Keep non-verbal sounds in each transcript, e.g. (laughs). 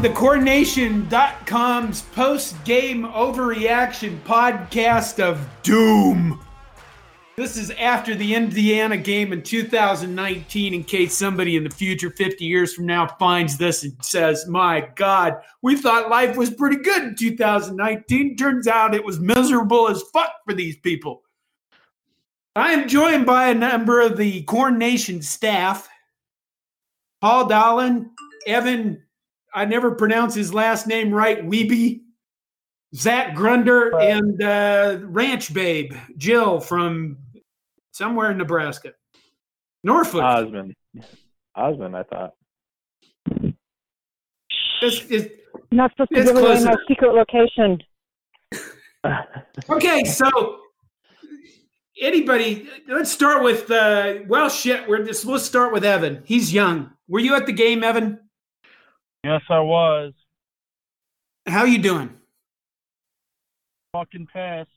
Welcome to Corn Nation.com's post game overreaction podcast of doom. This is after the Indiana game in 2019, in case somebody in the future, 50 years from now, finds this and says, My God, we thought life was pretty good in 2019. Turns out it was miserable as fuck for these people. I am joined by a number of the Corn Nation staff Paul Dolan, Evan, I never pronounce his last name right, Weeby, Zach Grunder, and uh, Ranch Babe, Jill from somewhere in Nebraska. Norfolk. Osmond. Osmond, I thought. This is Not supposed to It's give away my secret location. (laughs) okay. So, anybody, let's start with. Uh, well, shit. We're just. We'll start with Evan. He's young. Were you at the game, Evan? Yes, I was. How you doing? Fucking pissed.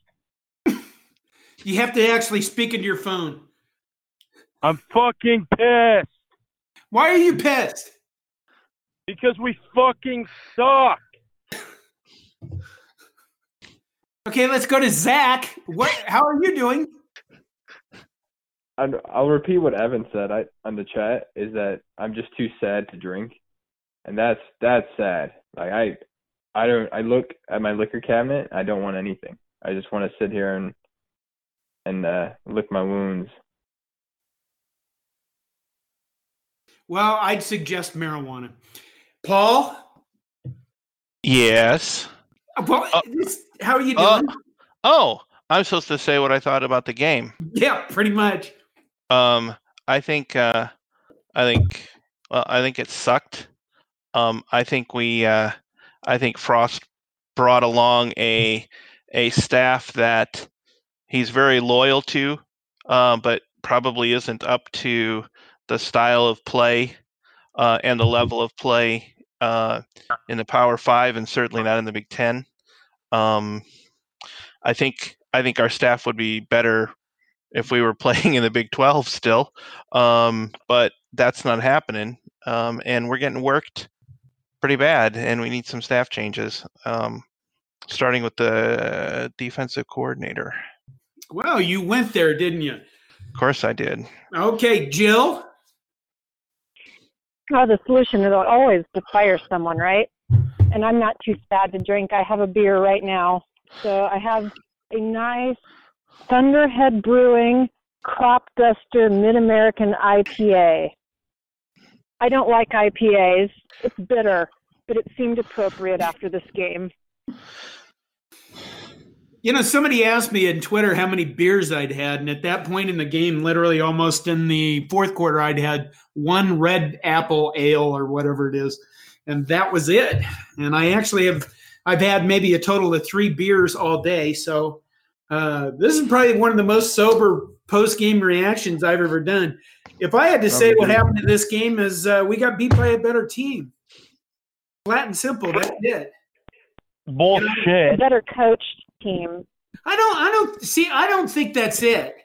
(laughs) You have to actually speak into your phone. I'm fucking pissed Why are you pissed? because we fucking suck. Okay, let's go to Zach. What? How are you doing? And I'll repeat what Evan said I, on the chat is that I'm just too sad to drink, and that's that's sad. Like I, I don't. I look at my liquor cabinet. I don't want anything. I just want to sit here and and uh, lick my wounds. Well, I'd suggest marijuana. Paul. Yes. Uh, Well, Uh, this- how are you uh, doing? Oh, I'm supposed to say what I thought about the game. yeah, pretty much. Um, I think, uh, I think, well, I think it sucked. Um, I think we, uh, I think Frost brought along a a staff that he's very loyal to, uh, but probably isn't up to the style of play uh, and the level of play uh, in the Power Five, and certainly not in the Big Ten. Um, I think I think our staff would be better if we were (laughs) playing in the Big Twelve still, um, but that's not happening, um, and we're getting worked pretty bad, and we need some staff changes, um, starting with the defensive coordinator. Well, you went there, didn't you? Of course, I did. Okay, Jill. Oh, the solution is always to fire someone, right? And I'm not too sad to drink. I have a beer right now. So I have a nice Thunderhead Brewing Crop Duster Mid American IPA. I don't like IPAs. It's bitter, but it seemed appropriate after this game. You know, somebody asked me in Twitter how many beers I'd had, and at that point in the game, literally almost in the fourth quarter, I'd had one red apple ale or whatever it is, and that was it. And I actually have I've had maybe a total of three beers all day. So uh, this is probably one of the most sober post game reactions I've ever done. If I had to say what happened in this game is uh, we got beat by a better team. Flat and simple. That's it. A Bullshit. better coached team. I don't. I don't see. I don't think that's it.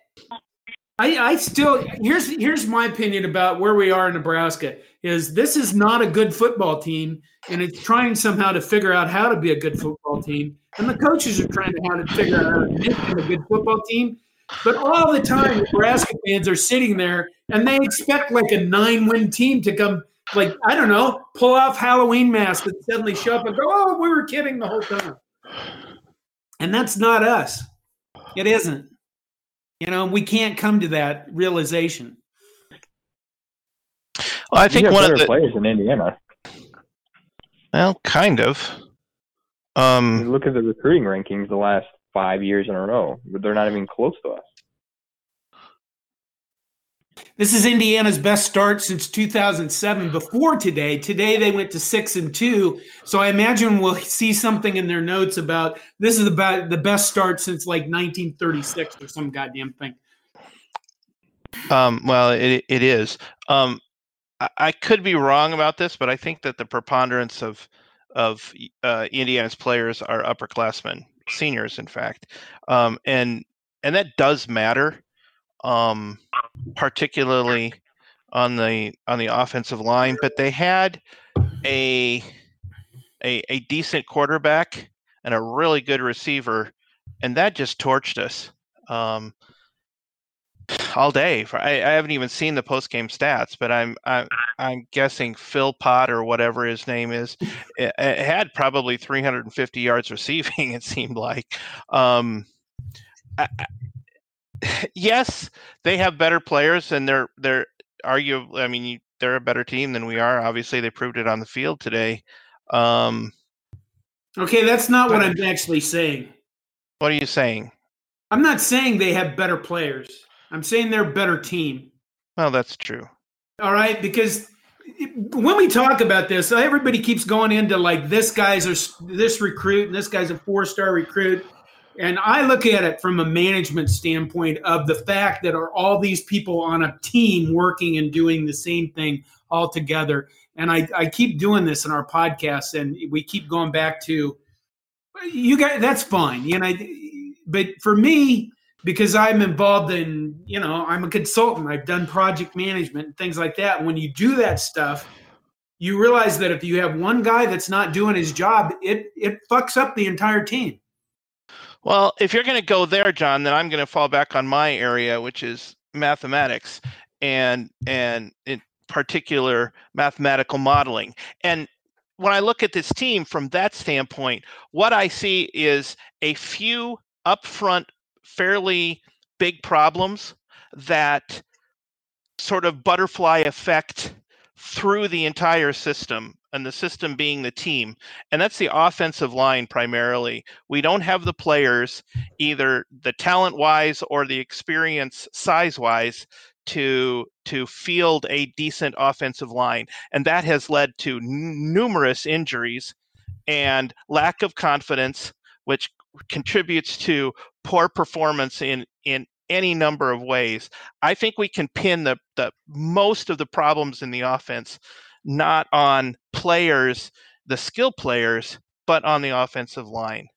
I, I still here's here's my opinion about where we are in Nebraska. Is this is not a good football team, and it's trying somehow to figure out how to be a good football team, and the coaches are trying to how to figure out how to make a good football team. But all the time, Nebraska fans are sitting there and they expect like a nine-win team to come, like I don't know, pull off Halloween masks and suddenly show up and go, "Oh, we were kidding the whole time." And that's not us. It isn't. You know, we can't come to that realization. Well, I think have one of the players in Indiana. well, kind of. Um, look at the recruiting rankings the last five years in a row. but They're not even close to us. This is Indiana's best start since 2007. Before today, today they went to six and two. So I imagine we'll see something in their notes about this is about the best start since like 1936 or some goddamn thing. Um, well, it it is. Um, I, I could be wrong about this, but I think that the preponderance of of uh, Indiana's players are upperclassmen, seniors, in fact, um, and and that does matter, um, particularly on the on the offensive line. But they had a a, a decent quarterback and a really good receiver, and that just torched us um, all day. I, I haven't even seen the post game stats, but I'm I'm I'm guessing Phil Pot or whatever his name is it, it had probably 350 yards receiving. (laughs) It seemed like. Um, I, (laughs) yes, they have better players, and they're they're arguably. I mean, you, they're a better team than we are. Obviously, they proved it on the field today. Um, okay, that's not what I'm actually saying. What are you saying? I'm not saying they have better players. I'm saying they're a better team. Well, that's true. All right, because when we talk about this, everybody keeps going into like this guy's a this recruit and this guy's a four star recruit. And I look at it from a management standpoint of the fact that are all these people on a team working and doing the same thing all together. And I, I keep doing this in our podcast, and we keep going back to you guys. That's fine, you know. But for me, because I'm involved in, you know, I'm a consultant. I've done project management and things like that. When you do that stuff, you realize that if you have one guy that's not doing his job, it it fucks up the entire team. Well, if you're going to go there, John, then I'm going to fall back on my area, which is mathematics and and in particular mathematical modeling. And when I look at this team from that standpoint, what I see is a few upfront, fairly big problems that sort of butterfly effect through the entire system and the system being the team and that's the offensive line primarily. We don't have the players either the talent wise or the experience size wise to to field a decent offensive line and that has led to n- numerous injuries and lack of confidence which contributes to poor performance in in any number of ways. I think we can pin the the most of the problems in the offense not on players, the skill players, but on the offensive line.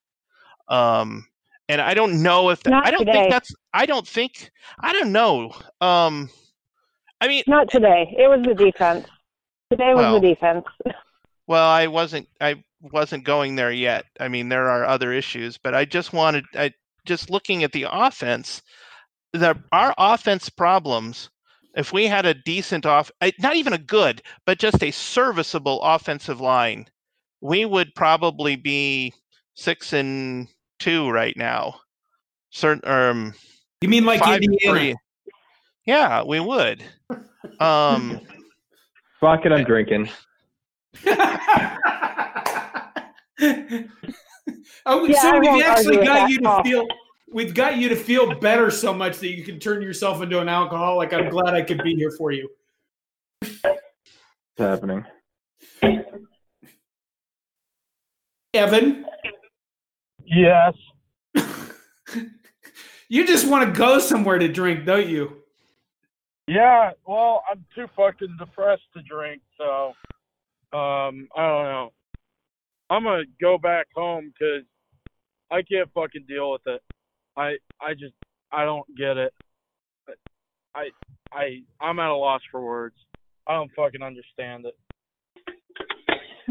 Um, and I don't know if that, I don't today. think that's I don't think I don't know. Um, I mean, not today. It was the defense. Today was well, the defense. well, I wasn't I wasn't going there yet. I mean, there are other issues, but I just wanted I just looking at the offense. The our offense problems if we had a decent off, not even a good, but just a serviceable offensive line, we would probably be six and two right now. Certain, um, you mean like Indiana? Three. Yeah, we would. Um, Fuck it, I'm drinking. (laughs) oh, yeah, so we've actually got you to feel we've got you to feel better so much that you can turn yourself into an alcoholic. I'm glad I could be here for you. What's happening? Evan? Yes. (laughs) you just want to go somewhere to drink, don't you? Yeah, well, I'm too fucking depressed to drink, so um, I don't know. I'm gonna go back home because I can't fucking deal with it. I I just I don't get it. I I I'm at a loss for words. I don't fucking understand it.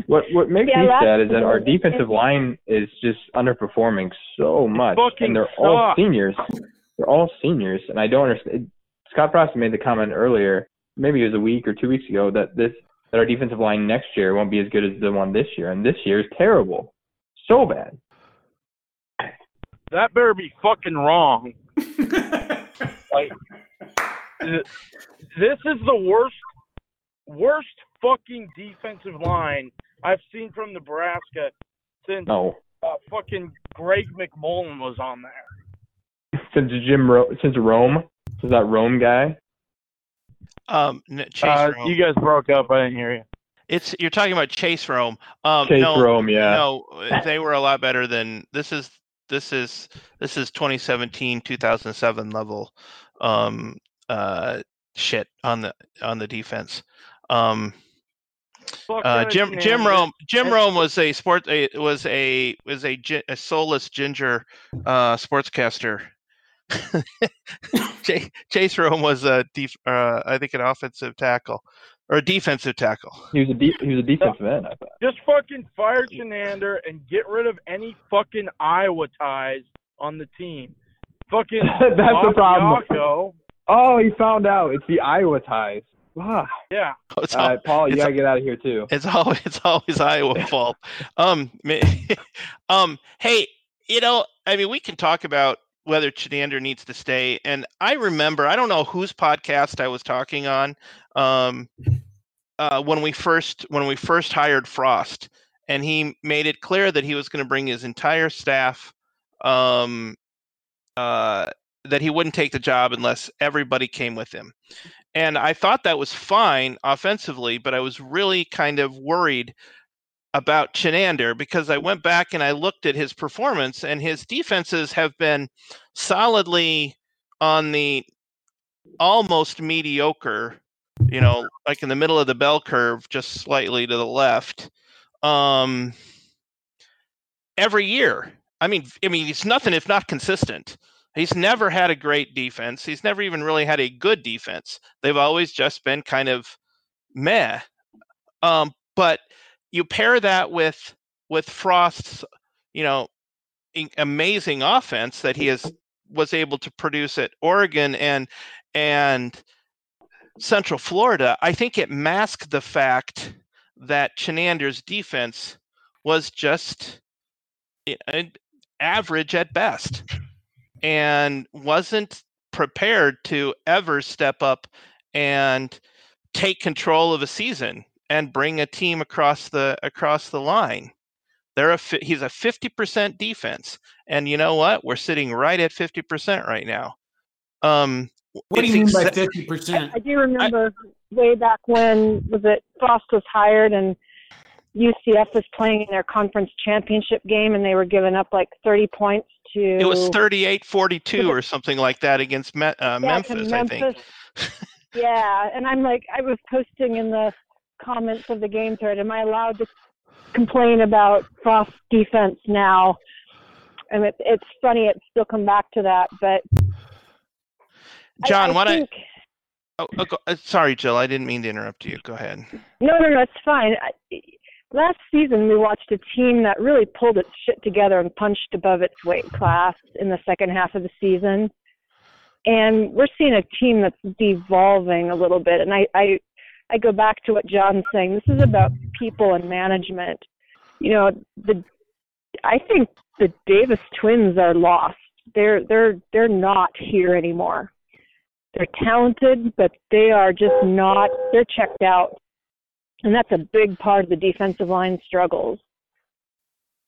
What what makes yeah, me sad is that our defensive line is just underperforming so much, and they're all seniors. They're all seniors, and I don't understand. Scott Frost made the comment earlier, maybe it was a week or two weeks ago, that this that our defensive line next year won't be as good as the one this year, and this year is terrible, so bad that better be fucking wrong. (laughs) like, this is the worst, worst fucking defensive line I've seen from Nebraska since oh. uh, fucking Greg McMullen was on there. Since Jim, Ro- since Rome, since that Rome guy. Um, Chase uh, You guys broke up. I didn't hear you. It's you're talking about Chase Rome. Um, Chase no, Rome, yeah. No, they were a lot better than this is this is this is 2017 2007 level um, uh, shit on the on the defense. Um, uh, Jim Jim Rome Jim Rome was a sport a, was a was a, a soulless ginger uh, sportscaster. (laughs) Chase Rome was a def, uh, I think an offensive tackle or a defensive tackle. He was a de- he was a defensive end. I thought. Just fucking fire Chinander and get rid of any fucking Iowa ties on the team. Fucking (laughs) That's the problem. Masiako. Oh, he found out. It's the Iowa ties. Ah. Yeah. It's, All al- Paul, you it's- gotta get out of here too. it's always it's always Iowa (laughs) fault. Um, (laughs) um, hey, you know, I mean, we can talk about whether Chinander needs to stay. And I remember, I don't know whose podcast I was talking on, um, uh, when we first when we first hired Frost, and he made it clear that he was going to bring his entire staff, um, uh, that he wouldn't take the job unless everybody came with him. And I thought that was fine offensively, but I was really kind of worried about Chinander because I went back and I looked at his performance, and his defenses have been solidly on the almost mediocre, you know, like in the middle of the bell curve, just slightly to the left. Um, every year. I mean, I mean, he's nothing if not consistent. He's never had a great defense. He's never even really had a good defense. They've always just been kind of meh. Um, but you pair that with with Frost's, you know, in- amazing offense that he has was able to produce at Oregon and and Central Florida. I think it masked the fact that Chinander's defense was just i- an average at best and wasn't prepared to ever step up and take control of a season and bring a team across the across the line. They're a he's a 50% defense. And you know what? We're sitting right at 50% right now. Um What do you mean by fifty percent? I do remember way back when was it Frost was hired and UCF was playing in their conference championship game and they were giving up like 30 points to It was 38-42 or something like that against Me- uh, yeah, to Memphis, I think. Memphis. yeah, and I'm like I was posting in the comments of the game thread, am I allowed to complain about Frost defense now? And it, it's funny it's still come back to that, but John, I what I think, oh, oh, go- uh, sorry, Jill, I didn't mean to interrupt you. Go ahead. No, no, no, it's fine. I, last season, we watched a team that really pulled its shit together and punched above its weight class in the second half of the season. And we're seeing a team that's devolving a little bit. And I, I, I go back to what John's saying. This is about people and management. You know, the, I think the Davis twins are lost. They're, they're, they're not here anymore. They're talented, but they are just not. They're checked out and that's a big part of the defensive line struggles.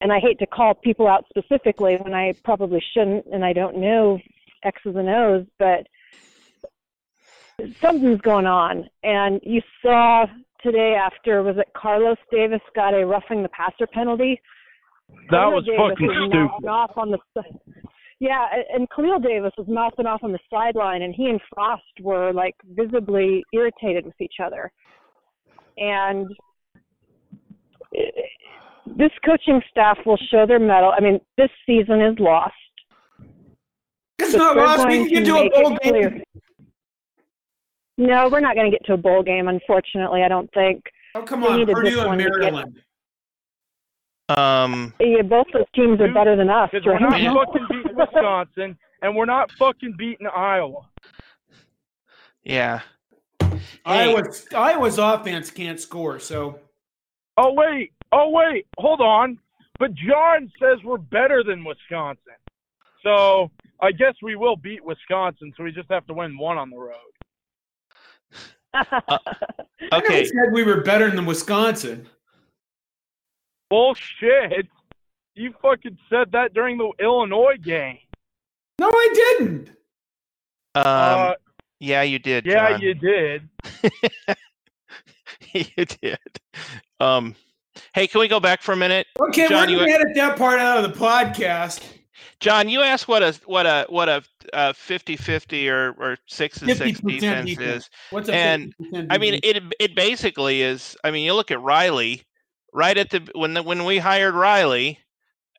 And I hate to call people out specifically when I probably shouldn't, and I don't know X's and O's, but something's going on. And you saw today after was it Carlos Davis got a roughing the passer penalty? That Khalil was Davis fucking was mouthing stupid. Off on the, yeah, and Khalil Davis was mouthing off on the sideline, and he and Frost were like visibly irritated with each other. And this coaching staff will show their mettle. I mean, this season is lost. It's but not they're lost. We can get to to a bowl game. Clear. No, we're not going to get to a bowl game, unfortunately. I don't think. Oh come on, needed Purdue this and one to get- Maryland. Um, Yeah, both those teams are better than us, Because we're not fucking beating (laughs) Wisconsin, and we're not fucking beating Iowa. yeah. Iowa's Iowa's offense can't score, so Oh wait, oh wait, hold on. But John says we're better than Wisconsin. So I guess we will beat Wisconsin, so we just have to win one on the road. (laughs) I never Okay. said we were better than Wisconsin. Bullshit. You fucking said that during the Illinois game. No, I didn't. Um, uh, yeah, you did. yeah, John. you did. (laughs) you did. Um, hey, can we go back for a minute? Okay, John, we're you- gonna edit that part out of the podcast. John, you asked what a what a what a uh, 50-50 or or six and six defense defense. is. And, I mean, it it basically is. I mean, you look at Riley, right at the when the, when we hired Riley,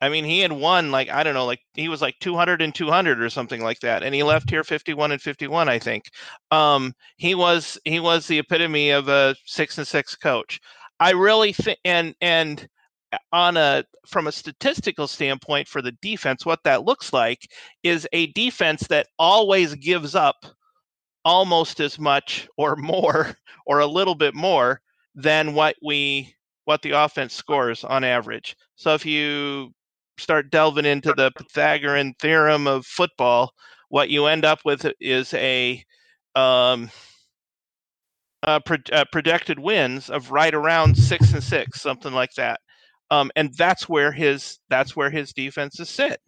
I mean, he had won like I don't know, like he was like 200 and 200 or something like that, and he left here 51 and 51, I think. Um, he was he was the epitome of a six and six coach. I really think, and and on a from a statistical standpoint for the defense, what that looks like is a defense that always gives up almost as much or more (laughs) or a little bit more than what we what the offense scores on average. So if you start delving into the Pythagorean theorem of football, what you end up with is a, um, pro- a projected wins of right around six and six, something like that. Um, and that's where his that's where his defenses sit,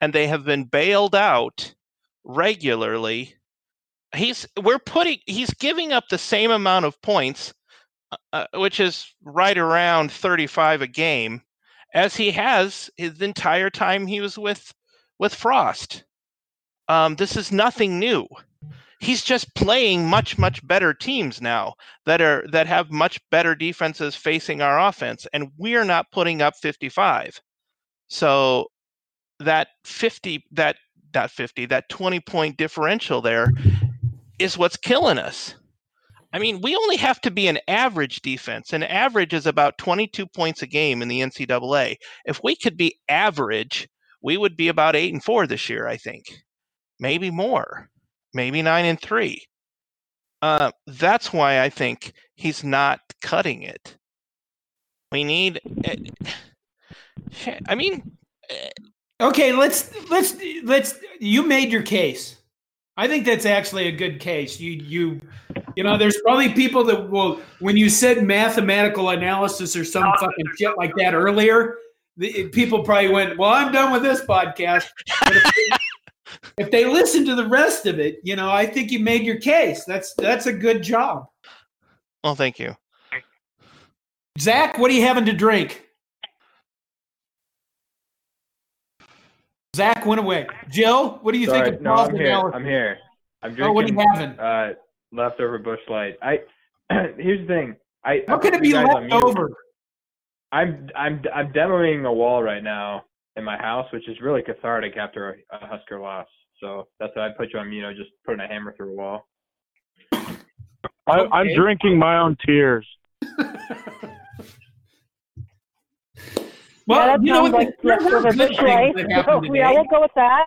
and they have been bailed out regularly. He's we're putting he's giving up the same amount of points, uh, uh which is right around 35 a game, as he has his entire time he was with with Frost. Um, this is nothing new. He's just playing much much better teams now that are that have much better defenses facing our offense, and we're not putting up 55. So that 50 that that 50 that 20 point differential there is what's killing us. I mean, we only have to be an average defense. An average is about 22 points a game in the NCAA. If we could be average, we would be about eight and four this year, I think. Maybe more. Maybe nine and three. Uh, that's why I think he's not cutting it. We need. (sighs) Eh, I mean. Eh, okay, let's let's let's. You made your case. I think that's actually a good case. You you you know, there's probably people that will when you said mathematical analysis or some fucking shit like that earlier, the, people probably went, "Well, I'm done with this podcast." If they, if they listen to the rest of it, you know, I think you made your case. That's that's a good job. Well, thank you. Zach, what are you having to drink? Zach went away. Jill, what do you Sorry, think of no, I'm here. I'm here. I'm drinking. Oh, what are you having? Uh, leftover Busch Light. I (clears throat) here's the thing. I how can it be leftover? I'm I'm I'm demoing a wall right now in my house, which is really cathartic after a, a Husker loss. So that's why I put you on, you know, just putting a hammer through a wall. I, okay. I'm drinking my own tears. (laughs) (laughs) Well, yeah, you know what? Like there, there were good things that happened (laughs) today. Yeah, we'll go with that.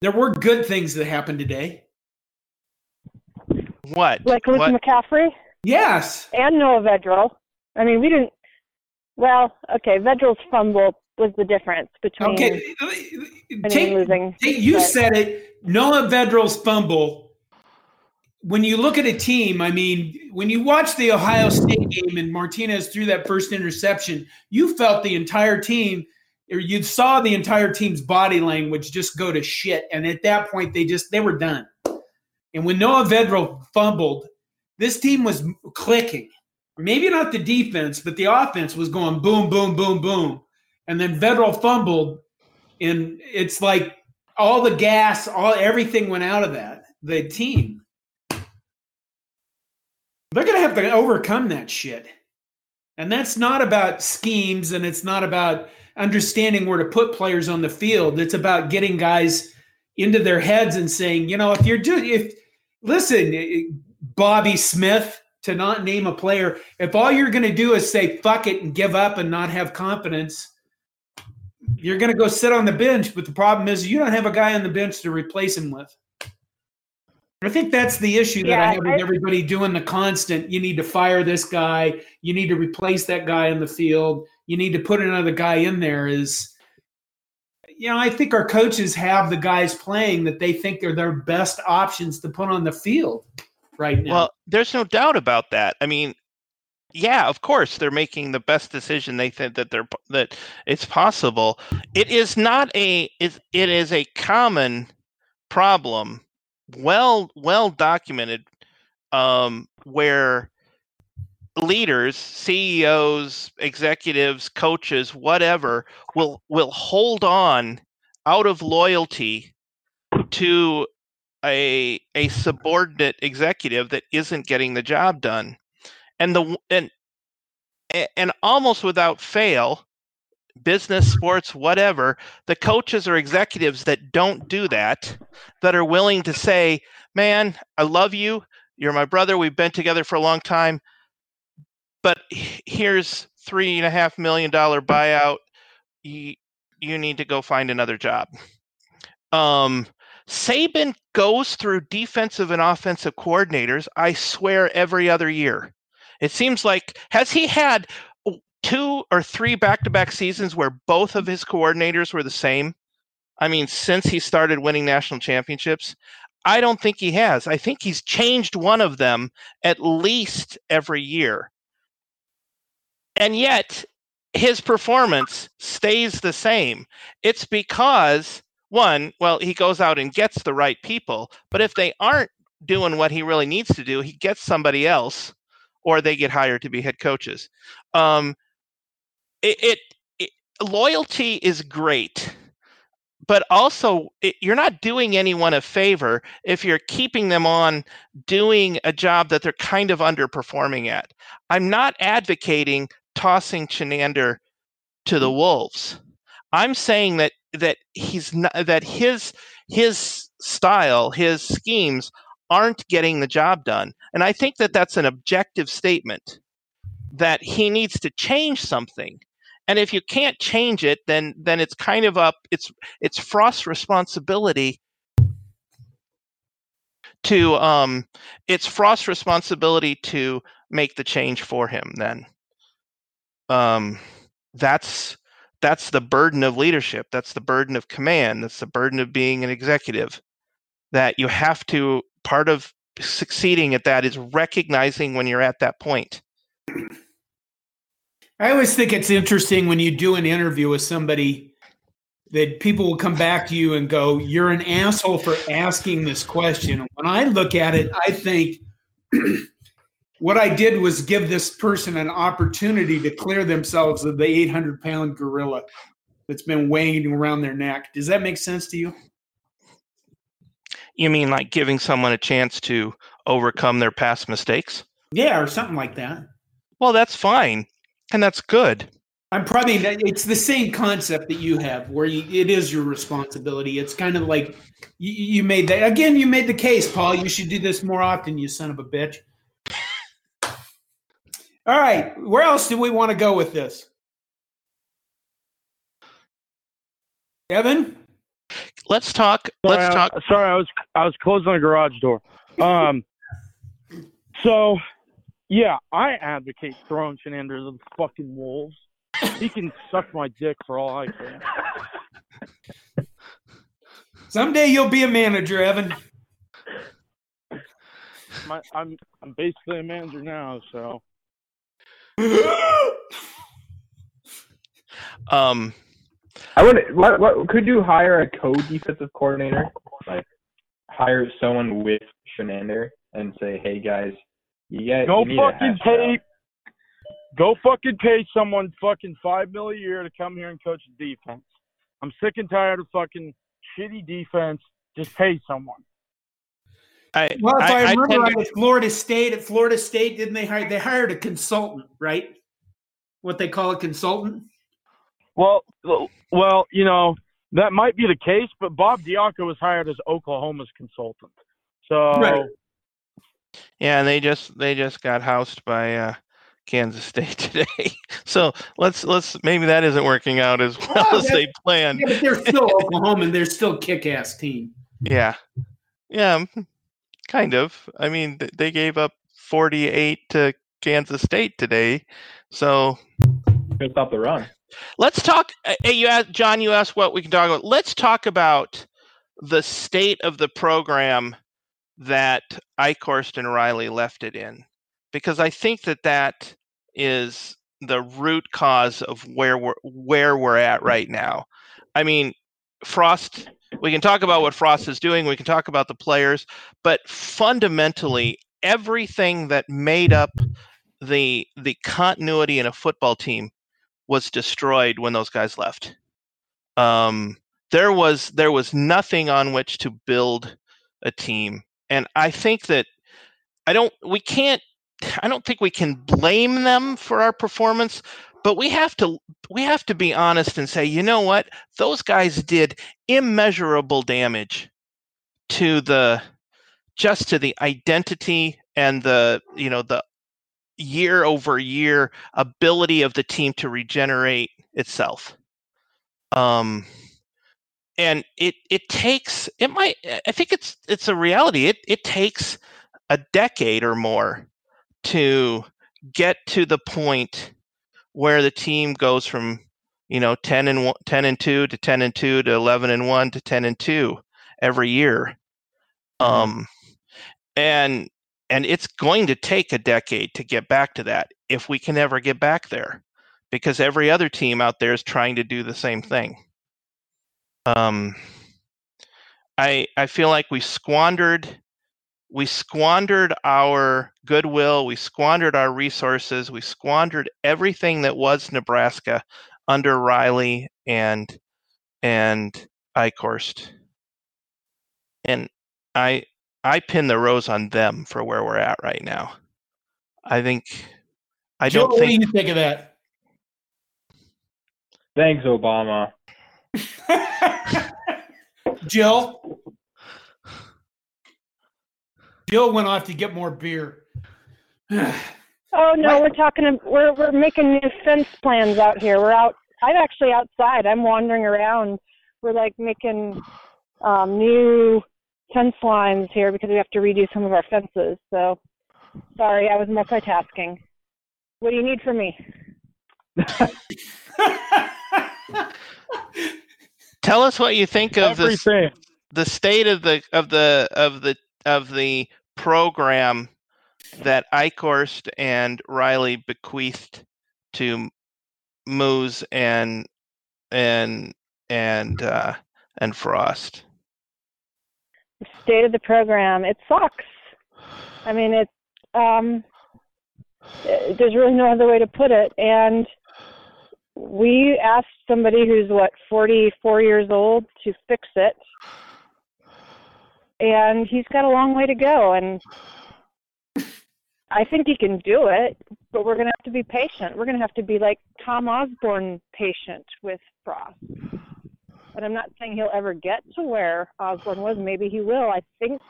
there were good things that happened today. What? Like Luke what? McCaffrey? Yes. And Noah Vedral. I mean, we didn't. Well, okay, Vedral's fumble was the difference between okay. Take, losing. Take, you but. said it. Noah Vedral's fumble when you look at a team, I mean, when you watch the Ohio State game and Martinez threw that first interception, you felt the entire team, or you saw the entire team's body language just go to shit. And at that point, they just they were done. And when Noah Vedral fumbled, this team was clicking. Maybe not the defense, but the offense was going boom, boom, boom, boom. And then Vedral fumbled, and it's like all the gas, all everything went out of that the team. They're to have to overcome that shit. And that's not about schemes and it's not about understanding where to put players on the field. It's about getting guys into their heads and saying, you know, if you're doing, if, listen, eh, eh, Bobby Smith, to not name a player, if all you're going to do is say fuck it and give up and not have confidence, you're going to go sit on the bench. But the problem is you don't have a guy on the bench to replace him with. I think that's the issue that yeah, I have with I, everybody doing the constant. You need to fire this guy. You need to replace that guy in the field. You need to put another guy in there. Is you know, I think our coaches have the guys playing that they think are their best options to put on the field right now. Well, there's no doubt about that. I mean, yeah, of course they're making the best decision they think that they're that it's possible. It is not a it, it is a common problem well well documented um, where leaders, CEOs, executives, coaches, whatever, will will hold on out of loyalty to a a subordinate executive that isn't getting the job done. And the and and almost without fail, business, sports, whatever, the coaches or executives that don't do that, that are willing to say, man, I love you. You're my brother. We've been together for a long time. But here's three and a half million dollar buyout. You, you need to go find another job. Um, Saban goes through defensive and offensive coordinators, I swear, every other year. It seems like, has he had two or three back to back seasons where both of his coordinators were the same? I mean, since he started winning national championships, I don't think he has. I think he's changed one of them at least every year. And yet, his performance stays the same. It's because, one, well, he goes out and gets the right people, but if they aren't doing what he really needs to do, he gets somebody else or they get hired to be head coaches. Um, it, it, it loyalty is great but also it, you're not doing anyone a favor if you're keeping them on doing a job that they're kind of underperforming at. I'm not advocating tossing Chinander to the wolves. I'm saying that that he's not, that his his style, his schemes aren't getting the job done. And I think that that's an objective statement that he needs to change something. And if you can't change it then then it's kind of up it's it's frost's responsibility to um it's frost's responsibility to make the change for him then. Um that's that's the burden of leadership. That's the burden of command. That's the burden of being an executive that you have to part of succeeding at that is recognizing when you're at that point I always think it's interesting when you do an interview with somebody that people will come back to you and go, You're an asshole for asking this question. When I look at it, I think (clears throat) what I did was give this person an opportunity to clear themselves of the 800 pound gorilla that's been weighing around their neck. Does that make sense to you? You mean like giving someone a chance to overcome their past mistakes? Yeah, or something like that. Well, that's fine and that's good. I'm probably it's the same concept that you have, where you, it is your responsibility. It's kind of like you, you made that again. You made the case, Paul. You should do this more often. You son of a bitch. All right, where else do we want to go with this? Evan, let's talk. Sorry, let's I, talk. Sorry, I was I was closing the garage door. Um, so yeah, I advocate throwing Chinander to the fucking wolves. He can suck my dick for all I care. Someday you'll be a manager, Evan. My, I'm I'm basically a manager now, so. um, I would. What, what could you hire a co-defensive coordinator? Like hire someone with Chinander and say, "Hey guys, you got go you fucking pay. Go fucking pay someone fucking five mil a year to come here and coach defense. I'm sick and tired of fucking shitty defense. Just pay someone. I, well, if I, I remember I right, at Florida State, at Florida State, didn't they hire? They hired a consultant, right? What they call a consultant. Well, well, you know that might be the case, but Bob Diaco was hired as Oklahoma's consultant. So right. Yeah, and they just they just got housed by uh, Kansas State (laughs) today. so let's let's maybe that isn't working out as (laughs) well well as they planned. Yeah, but they're still (laughs) Oklahoma and they're still kick-ass team. Yeah, yeah, kind of. I mean, they gave up 48 to Kansas State today, so Could stop the run. Let's talk. Uh, hey, you asked John. You asked what we can talk about. Let's talk about the state of the program that Eichorst and Riley left it in, because I think that that is the root cause of where we're where we're at right now. I mean, Frost. We can talk about what Frost is doing. We can talk about the players, but fundamentally, everything that made up the the continuity in a football team was destroyed when those guys left. Um, there was there was nothing on which to build a team and I think that I don't we can't I don't think we can blame them for our performance, but we have to we have to be honest and say, you know what? Those guys did immeasurable damage to the just to the identity and the you know the year over year ability of the team to regenerate itself. Um, and it it takes it might I think it's it's a reality. It it takes a decade or more to get to the point where the team goes from you know 10 and 1, 10 and 2 to 10 and 2 to 11 and 1 to 10 and 2 every year Mm-hmm. um and and it's going to take a decade to get back to that if we can ever get back there because every other team out there is trying to do the same thing um i i feel like we squandered we squandered our goodwill we squandered our resources we squandered everything that was nebraska under riley and and Eichorst. and i i pin the rose on them for where we're at right now i think i Joe, don't what think do you think of that? Thanks, Obama. (laughs) Jill. Jill went off to get more beer. (sighs) Oh no, we're talking. We're we're making new fence plans out here. We're out. I'm actually outside. I'm wandering around. We're like making um, new fence lines here because we have to redo some of our fences. So sorry, I was multitasking. What do you need from me? (laughs) tell us what you think of this Everything. the state of the of the of the of the program that Eichorst and Riley bequeathed to Moos and and and uh, and Frost. State of the program. It sucks. I mean, it. Um, there's really no other way to put it. And we asked somebody who's what 44 years old to fix it, and he's got a long way to go. And I think he can do it, but we're gonna have to be patient. We're gonna have to be like Tom Osborne patient with Frost. But I'm not saying he'll ever get to where Osborne was. Maybe he will. I think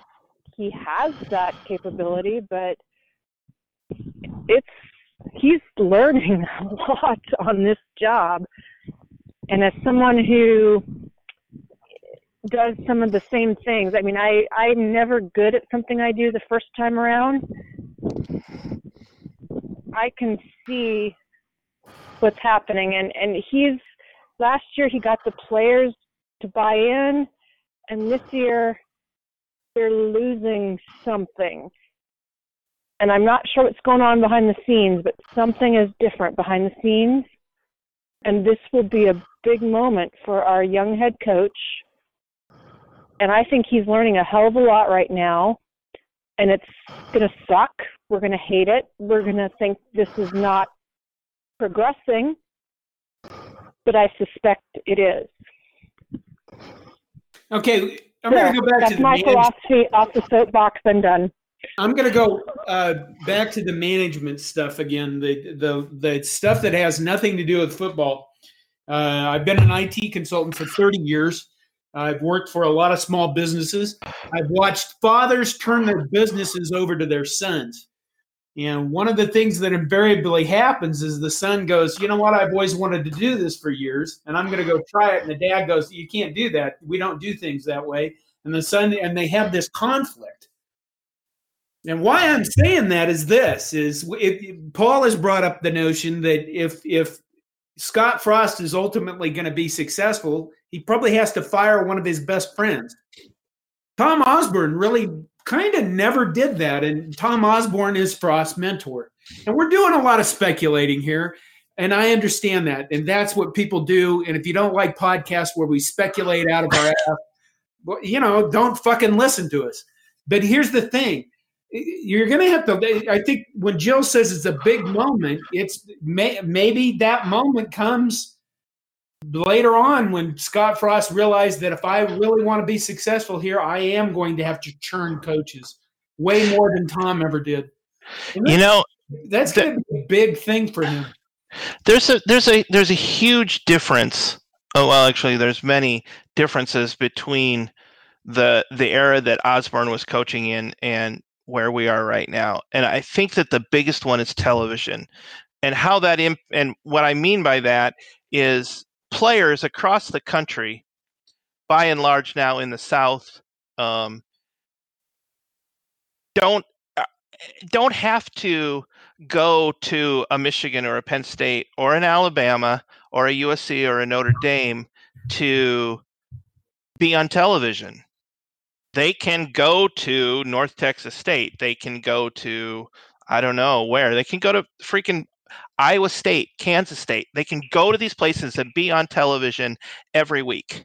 he has that capability, but it's he's learning (laughs) a lot on this job. And as someone who does some of the same things, I mean, I I'm never good at something I do the first time around. I can see what's happening, and and he's last year he got the players to buy in, and this year they're losing something. And I'm not sure what's going on behind the scenes, but something is different behind the scenes. And this will be a big moment for our young head coach. And I think he's learning a hell of a lot right now. And it's going to suck. We're going to hate it. We're going to think this is not progressing. But I suspect it is. Okay, I'm going to go back to the my manage- philosophy off the soapbox and done. I'm going to go uh, back to the management stuff again. The the the stuff that has nothing to do with football. Uh, I've been an IT consultant for 30 years. I've worked for a lot of small businesses. I've watched fathers turn their businesses over to their sons. And one of the things that invariably happens is the son goes, You know what? I've always wanted to do this for years, and I'm going to go try it. And the dad goes, You can't do that. We don't do things that way. And the son, and they have this conflict. And why I'm saying that is this: is it, Paul has brought up the notion that if if Scott Frost is ultimately going to be successful, he probably has to fire one of his best friends. Tom Osborne really kind of never did that, and Tom Osborne is Frost's mentor. And we're doing a lot of speculating here, and I understand that, and that's what people do. And if you don't like podcasts where we speculate out of our ass, well, you know, don't fucking listen to us. But here's the thing you're going to have to i think when jill says it's a big moment it's may, maybe that moment comes later on when scott frost realized that if i really want to be successful here i am going to have to churn coaches way more than tom ever did You know, that's going to be a big thing for him There's a there's a there's a huge difference. Oh well, actually, there's many differences between the the era that Osborne was coaching in and where we are right now. And I think that the biggest one is television, and how that imp- and what I mean by that is players across the country, by and large now in the South, um, don't uh, don't have to go to a Michigan or a Penn State or an Alabama or a USC or a Notre Dame to be on television. They can go to North Texas State. They can go to I don't know where. They can go to freaking Iowa State, Kansas State. They can go to these places and be on television every week.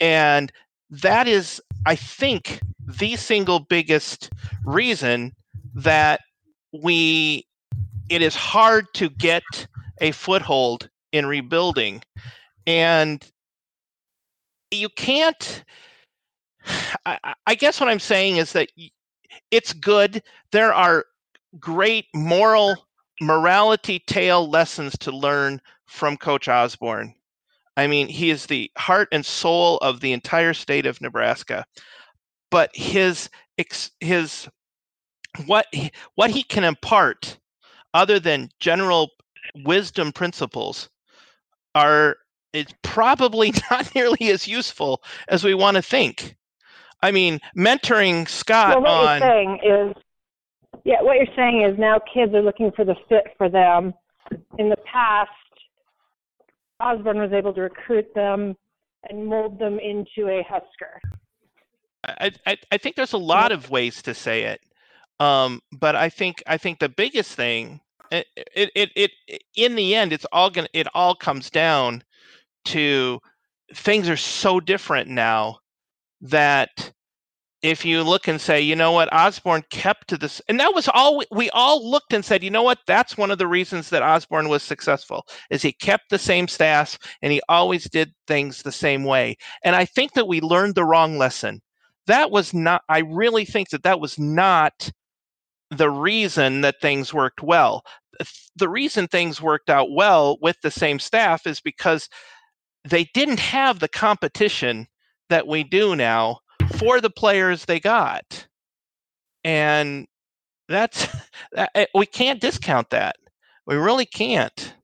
And that is, I think, the single biggest reason that we it is hard to get a foothold in rebuilding and you can't I, I, guess what i'm saying is that it's good there are great moral morality tale lessons to learn from coach osborne i mean he is the heart and soul of the entire state of nebraska but his his what he, what he can impart other than general wisdom principles are it's probably (laughs) not nearly as useful as we want to think. I mean, mentoring Scott well, what on. you're saying is, yeah, what you're saying is now kids are looking for the fit for them. In the past, Osborne was able to recruit them and mold them into a Husker. I, I, I think there's a lot of ways to say it, um, but I think I think the biggest thing it, it, it, it in the end it's all gonna it all comes down to things are so different now that if you look and say, you know what, Osborne kept to this, and that was all we, we, all looked and said, you know what, that's one of the reasons that Osborne was successful is he kept the same staff and he always did things the same way. And I think that we learned the wrong lesson. That was not. I really think that that was not the reason that things worked well. The reason things worked out well with the same staff is because they didn't have the competition that we do now for the players they got. And that's (laughs) eh, we can't discount that. We really can't.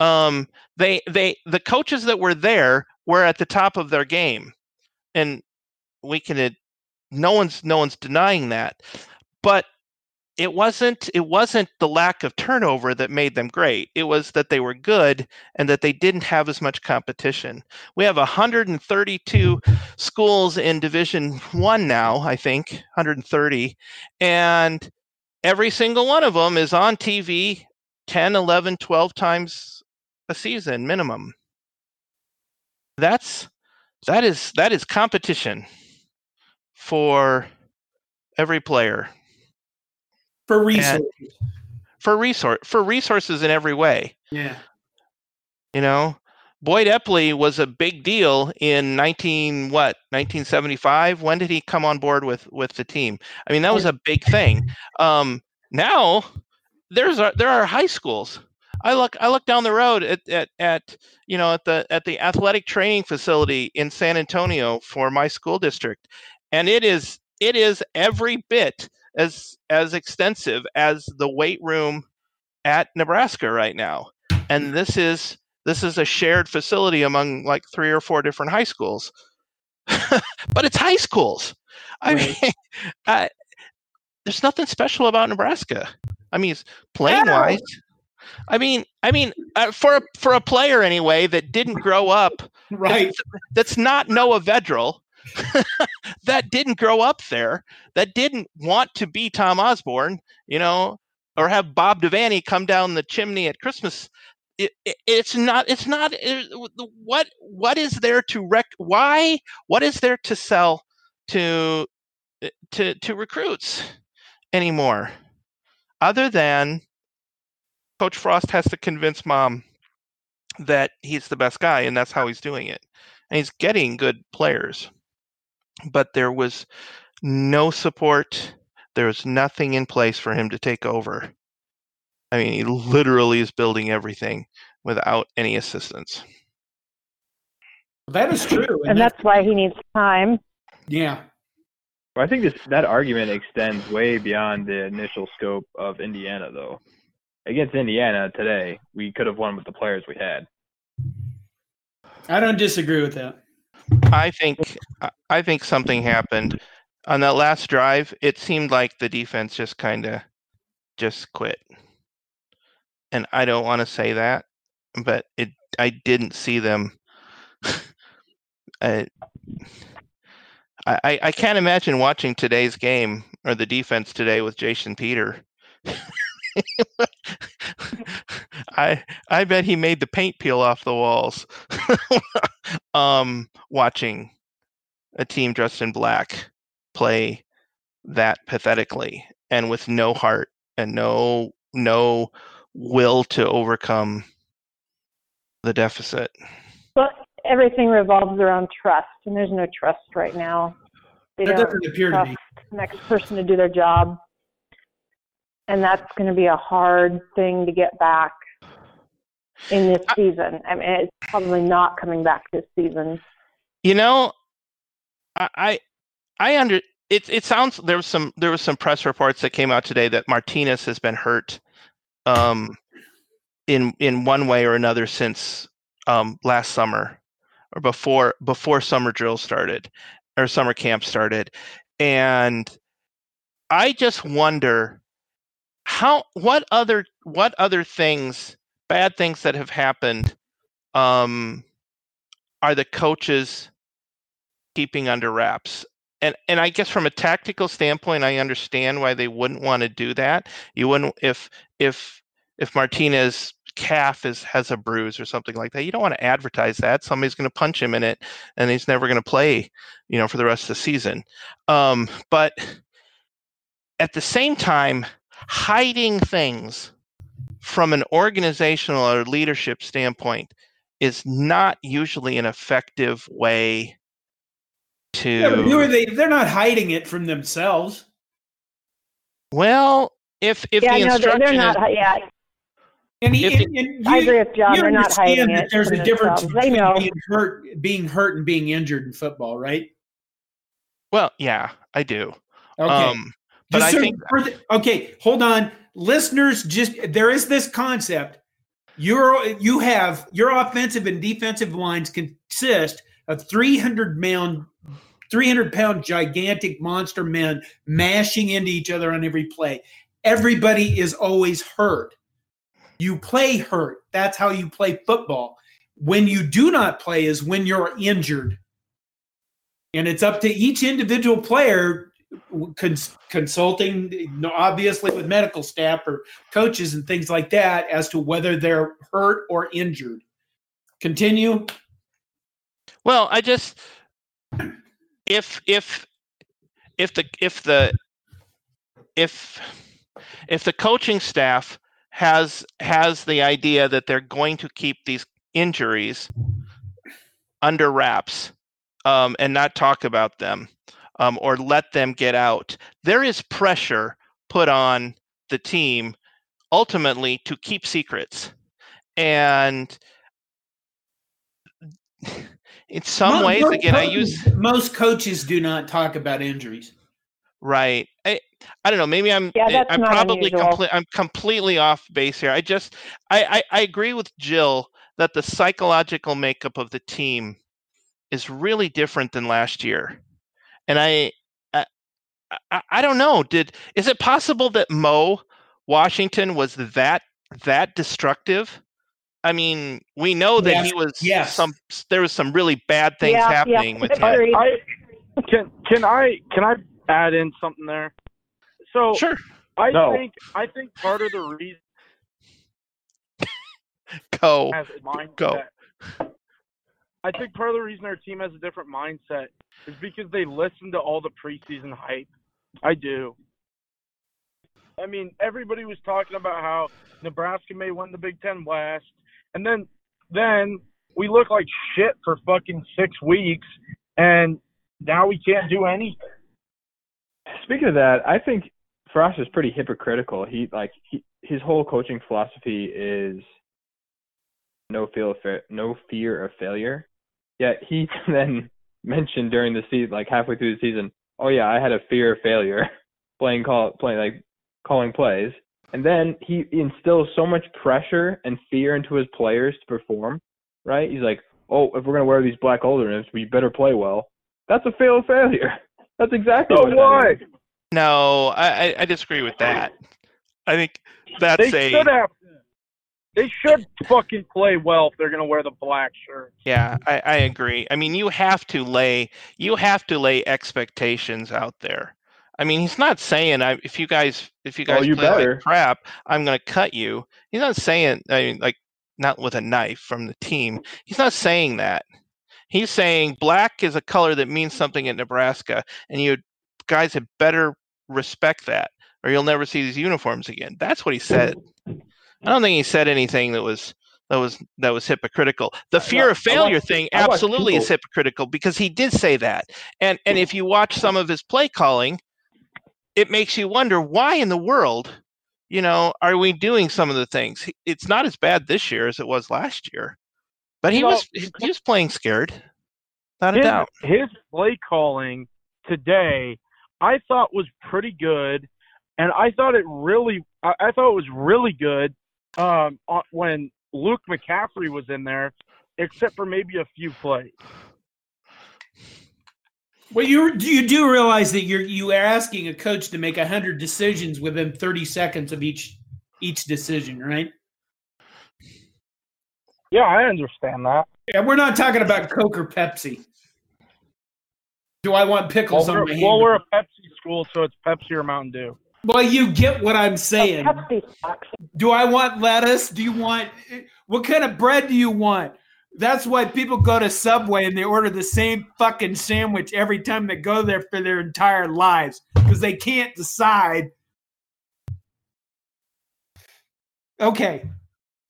Um, they they the coaches that were there were at the top of their game, and we can. No one's no one's denying that, but it wasn't it wasn't the lack of turnover that made them great. It was that they were good and that they didn't have as much competition. We have 132 schools in division 1 now i think 130 and every single one of them is on tv 10 11 12 times a season minimum. That's that is that is competition for every player for resources. for resource for resources in every way. Yeah. You know, Boyd Epley was a big deal in 19 what 1975. When did he come on board with with the team? I mean, that was a big thing. Um, now there's a, there are high schools. I look I look down the road at, at at you know at the at the athletic training facility in San Antonio for my school district, and it is it is every bit as as extensive as the weight room at Nebraska right now. And this is this is a shared facility among like three or four different high schools. (laughs) but it's high schools. I right. mean, (laughs) uh, there's nothing special about Nebraska. I mean, playing wise. I mean, I mean, uh, for a, for a player anyway that didn't grow up, right? That's, that's not Noah Vedral. (laughs) that didn't grow up there, that didn't want to be Tom Osborne, you know, or have Bob Devaney come down the chimney at Christmas. It, it, it's not. It's not. Uh, it, what What is there to rec? Why? What is there to sell to uh, to to recruits anymore, other than Coach Frost has to convince mom that he's the best guy, and that's how he's doing it, and he's getting good players but there was no support. There was nothing in place for him to take over. I mean, he literally is building everything without any assistance. That is true, And that's why he needs time. yeah. Well, I think this that argument extends way beyond the initial scope of Indiana, though. Against Indiana today, we could have won with the players we had. I don't disagree with that. I think I- think something happened on that last drive. It seemed like the defense just kind of just quit, and I don't want to say that, but it I didn't see them. (laughs) I, I I can't imagine watching today's game or the defense today with Jason Peter. (laughs) I I bet he made the paint peel off the walls. (laughs) um, watching a team dressed in black play that pathetically and with no heart and no no will to overcome the deficit. But everything revolves around trust, and there's no trust right now. They That doesn't appear to be. the next person to do their job. And that's going to be a hard thing to get back in this I- season. I mean, it's probably not coming back this season. You know, I I, I under it. It sounds there was some there was some press reports that came out today that Martinez has been hurt, um, in in one way or another since um last summer, or before before summer drill started, or summer camp started, and I just wonder how what other what other things bad things that have happened um are the coaches keeping under wraps? And and i guess from a tactical standpoint i understand why they wouldn't want to do that. You wouldn't if if if martinez calf is has a bruise or something like that you don't want to advertise that. Somebody's going to punch him in it and he's never going to play you know for the rest of the season. Um but at the same time hiding things from an organizational or leadership standpoint is not usually an effective way to Yeah, who are they? They're not hiding it from themselves. well if if yeah, the no, they're, instruction they're not. is, Yeah, And, he, If and, and I agree with John. you They're not understand hiding that it. there's a difference themselves. between They know. being hurt, being hurt, and being injured in football, right? well yeah i do Okay. um but Just i think okay, hold on, listeners. Just there is this concept. Your you have your offensive and defensive lines consist of 300 pound, 300 pound gigantic monster men mashing into each other on every play. Everybody is always hurt. You play hurt. That's how you play football. When you do not play is when you're injured. And it's up to each individual player cons- consulting, obviously with medical staff or coaches and things like that, as to whether they're hurt or injured. Continue. well i just if if if the if the if if the coaching staff has has the idea that they're going to keep these injuries under wraps um, and not talk about them um, or let them get out, there is pressure put on the team ultimately to keep secrets. And (sighs) in some Mo- ways, most again, I use most coaches do not talk about injuries. right. I, I don't know. Maybe I'm. Yeah, that's I'm not probably unusual. complete. I'm completely off base here. I just. I, I. I agree with Jill that the psychological makeup of the team is really different than last year, and I. I, I, I don't know. Did is it possible that Mo Washington was that that destructive? I mean, we know that Yes, he was yes. some. There was some really bad things Yeah, yeah, happening with him. agreed. I can can I can I add in something there? So Sure. I No. think I think part of the reason (laughs) Go. has a mindset. Go. I think part of the reason our team has a different mindset is because they listen to all the preseason hype. I do. I mean, everybody was talking about how Nebraska may win the Big Ten West, and then then we look like shit for fucking six weeks, and now we can't do anything. Speaking of that, I think Frost is pretty hypocritical. He like he his whole coaching philosophy is no feel no fear of failure. Yet he (laughs) then mentioned during the season, like halfway through the season, oh yeah, I had a fear of failure (laughs) playing call playing like calling plays, and then he instills so much pressure and fear into his players to perform. Right? He's like, oh, if we're gonna wear these black alternates, we better play well. That's a fail of failure. (laughs) That's exactly So what. that. No, I, I- I disagree with that. I think that's They a should have. They should fucking play well if they're gonna wear the black shirt. yeah. I, I agree. I mean, you have to lay you have to lay expectations out there. I mean, he's not saying I, if you guys if you Oh, guys you play better. like crap, I'm going to cut you. He's not saying I mean, like not with a knife from the team. He's not saying that. He's saying black is a color that means something in Nebraska, and you guys had better respect that, or you'll never see these uniforms again. That's what he said. (laughs) I don't think he said anything that was that was that was hypocritical. The fear no, of failure watched- thing absolutely is hypocritical because he did say that. And and if you watch some of his play calling, it makes you wonder why in the world, you know, are we doing some of the things? It's not as bad this year as it was last year. But he know, was he was playing scared. A his, doubt. his play calling today, I thought was pretty good, and I thought it really, I, I thought it was really good um, when Luke McCaffrey was in there, except for maybe a few plays. Well, you you do realize that you're you are asking a coach to make hundred decisions within thirty seconds of each each decision, right? Yeah, I understand that. And we're not talking about Coke or Pepsi. Do I want Well, pickles on we're, my well, we're a Pepsi school, so it's Pepsi or Mountain Dew. Well, you get what I'm saying. Do I want lettuce? Do you want what kind of bread do you want? That's why people go to Subway and they order the same fucking sandwich every time they go there for their entire lives because they can't decide. Okay.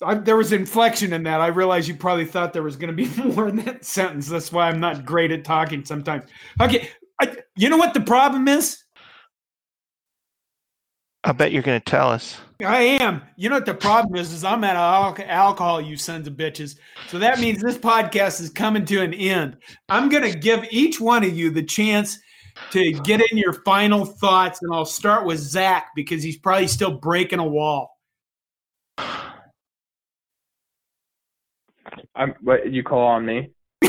I, there was inflection in that. I realize you probably thought there was going to be (laughs) more in that sentence. That's why I'm not great at talking sometimes. Okay. I, you know what the problem is? I bet you're gonna tell us. I am. You know what the problem is? Is I'm out of al- alcohol, you sons of bitches. So that means this podcast is coming to an end. I'm going to give each one of you the chance to get in your final thoughts, and I'll start with Zach because he's probably still breaking a wall. I'm. What you call on me? (laughs)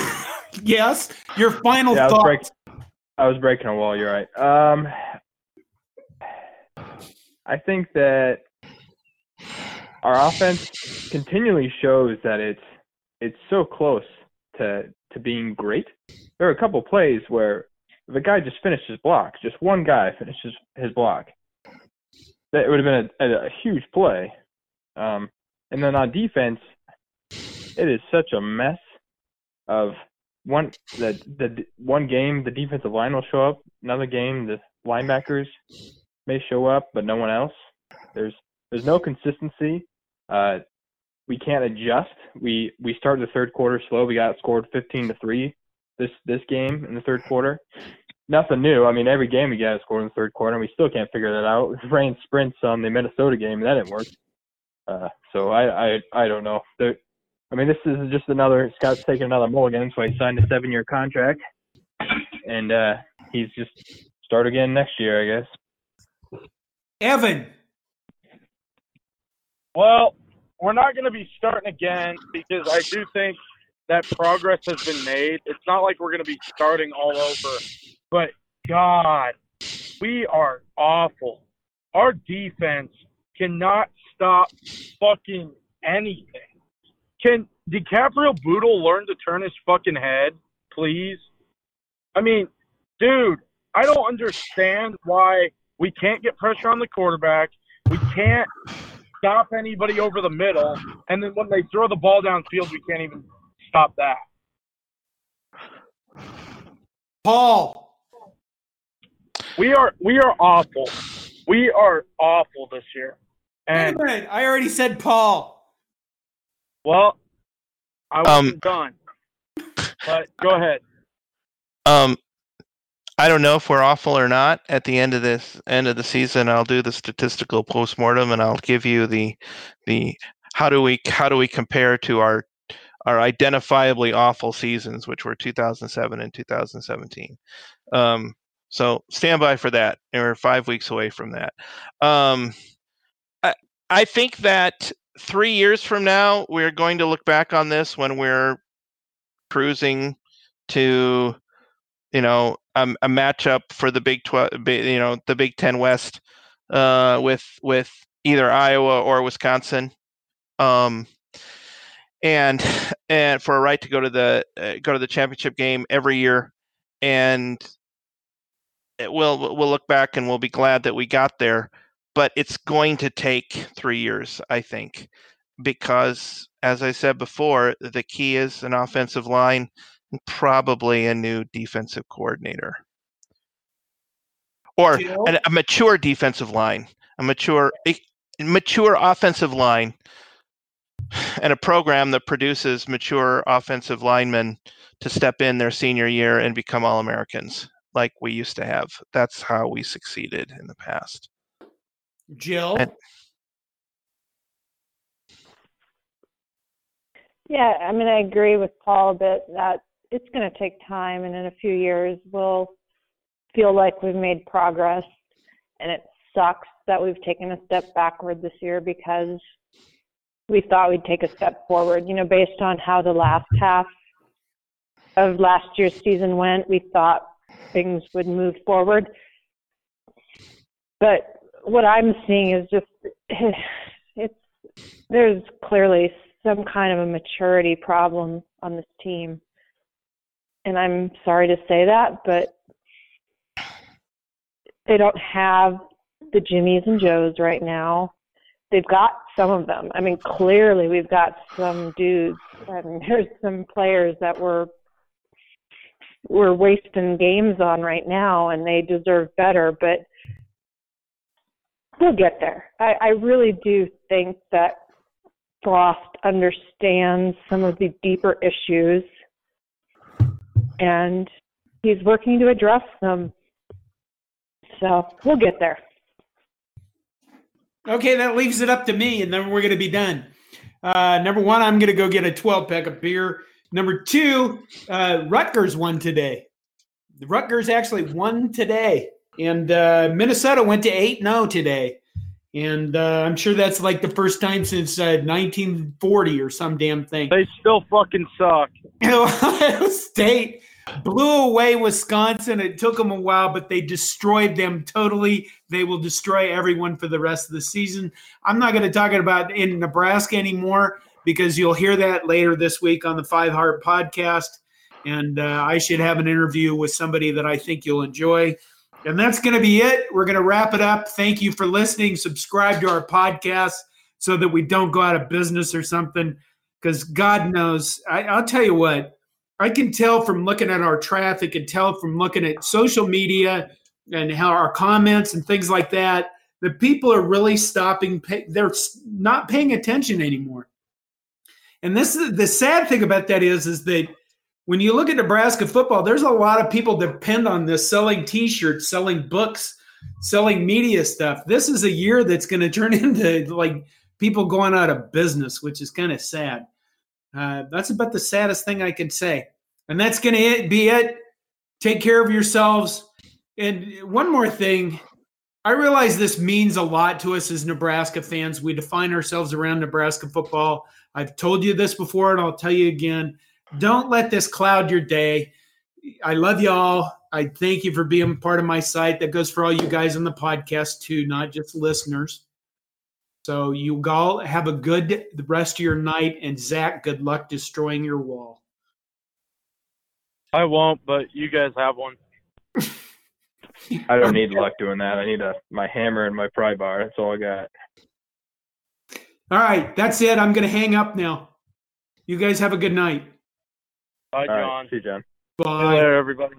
Yes, your final Yeah, I was, thoughts. break, I was breaking a wall. You're right. Um, I think that our offense continually shows that it's it's so close to to being great. There are a couple plays where the guy just finished his block. Just one guy finishes his block. That would have been a, a, a huge play. Um, and then on defense, it is such a mess of one the the one game the defensive line will show up. Another game the linebackers may show up, but no one else. There's there's no consistency. Uh, we can't adjust. We we started the third quarter slow. We got scored 15 to three this this game in the third quarter. Nothing new. I mean, every game we got scored in the third quarter, and we still can't figure that out. Ran sprints on the Minnesota game, and that didn't work. Uh, so I I I don't know. I mean, this is just another Scott's taking another mulligan, so he signed a seven-year contract, and uh, he's just start again next year, I guess. Evan, Well, we're not going to be starting again because I do think that progress has been made. It's not like we're going to be starting all over, but God, we are awful. Our defense cannot stop fucking anything. Can Dicaprio Bootle learn to turn his fucking head, please? I mean, dude, I don't understand why we can't get pressure on the quarterback. We can't stop anybody over the middle, and then when they throw the ball downfield, we can't even stop that. Paul, We are we are awful. We are awful this year. And minute. I already said Paul. well, I Um, wasn't done. But go ahead. Um, I don't know if we're awful or not. At the end of this end of the season, I'll do the statistical postmortem and I'll give you the the how do we how do we compare to our our identifiably awful seasons, which were 2007 and 2017. Um, so stand by for that. We're five weeks away from that. Um, I, I think that three years from now, we're going to look back on this when we're cruising to, you know, a, a matchup for the Big Twelve, you know, the Big Ten West uh, with with either Iowa or Wisconsin. Um, and and for a right to go to the uh, go to the championship game every year, and we'll we'll look back and we'll be glad that we got there. But it's going to take three years, I think, because as I said before, the key is an offensive line probably a new defensive coordinator or a, a mature defensive line, a mature a mature offensive line and a program that produces mature offensive linemen to step in their senior year and become all Americans like we used to have. That's how we succeeded in the past. Jill? And, yeah, I mean, I agree with Paul a bit that it's going to take time, and in a few years, we'll feel like we've made progress. And it sucks that we've taken a step backward this year because we thought we'd take a step forward. You know, based on how the last half of last year's season went, we thought things would move forward. But what I'm seeing is just (sighs) it's there's clearly some kind of a maturity problem on this team. And I'm sorry to say that, but they don't have the Jimmies and Joes right now. They've got some of them. I mean, clearly we've got some dudes, and (laughs) there's some players that were we're wasting games on right now, and they deserve better. But we'll get there. I, I really do think that Frost understands some of the deeper issues, and he's working to address them. So we'll get there. Okay, that leaves it up to me, and then we're going to be done. Uh, number one, I'm going to go get a 12 pack of beer. Number two, uh, Rutgers won today. The Rutgers actually won today, and uh, Minnesota went to eight zero today, and uh, I'm sure that's like the first time since 1940 uh, or some damn thing. They still fucking suck. (laughs) Ohio State blew away Wisconsin. It took them a while, but they destroyed them totally. They will destroy everyone for the rest of the season. I'm not going to talk about in Nebraska anymore because you'll hear that later this week on the Five Heart podcast. And uh, I should have an interview with somebody that I think you'll enjoy. And that's going to be it. We're going to wrap it up. Thank you for listening. Subscribe to our podcast so that we don't go out of business or something. Because God knows, I, I'll tell you what, I can tell from looking at our traffic and tell from looking at social media and how our comments and things like that that people are really stopping they're not paying attention anymore. And this is the sad thing about that is is that when you look at nebraska football there's a lot of people depend on this selling t-shirts selling books selling media stuff. This is a year that's going to turn (laughs) into like people going out of business which is kind of sad. Uh, that's about the saddest thing I can say. And that's going to be it. Take care of yourselves. And one more thing I realize this means a lot to us as Nebraska fans. We define ourselves around Nebraska football. I've told you this before, and I'll tell you again. Don't let this cloud your day. I love y'all. I thank you for being part of my site. That goes for all you guys on the podcast, too, not just listeners. So you all have a good rest of your night, and Zach, good luck destroying your wall. I won't, but you guys have one. I don't need luck doing that. I need a my hammer and my pry bar. That's all I got. All right, that's it. I'm gonna hang up now. You guys have a good night. Bye, John. Right, see you, John. Bye. See you later, everybody.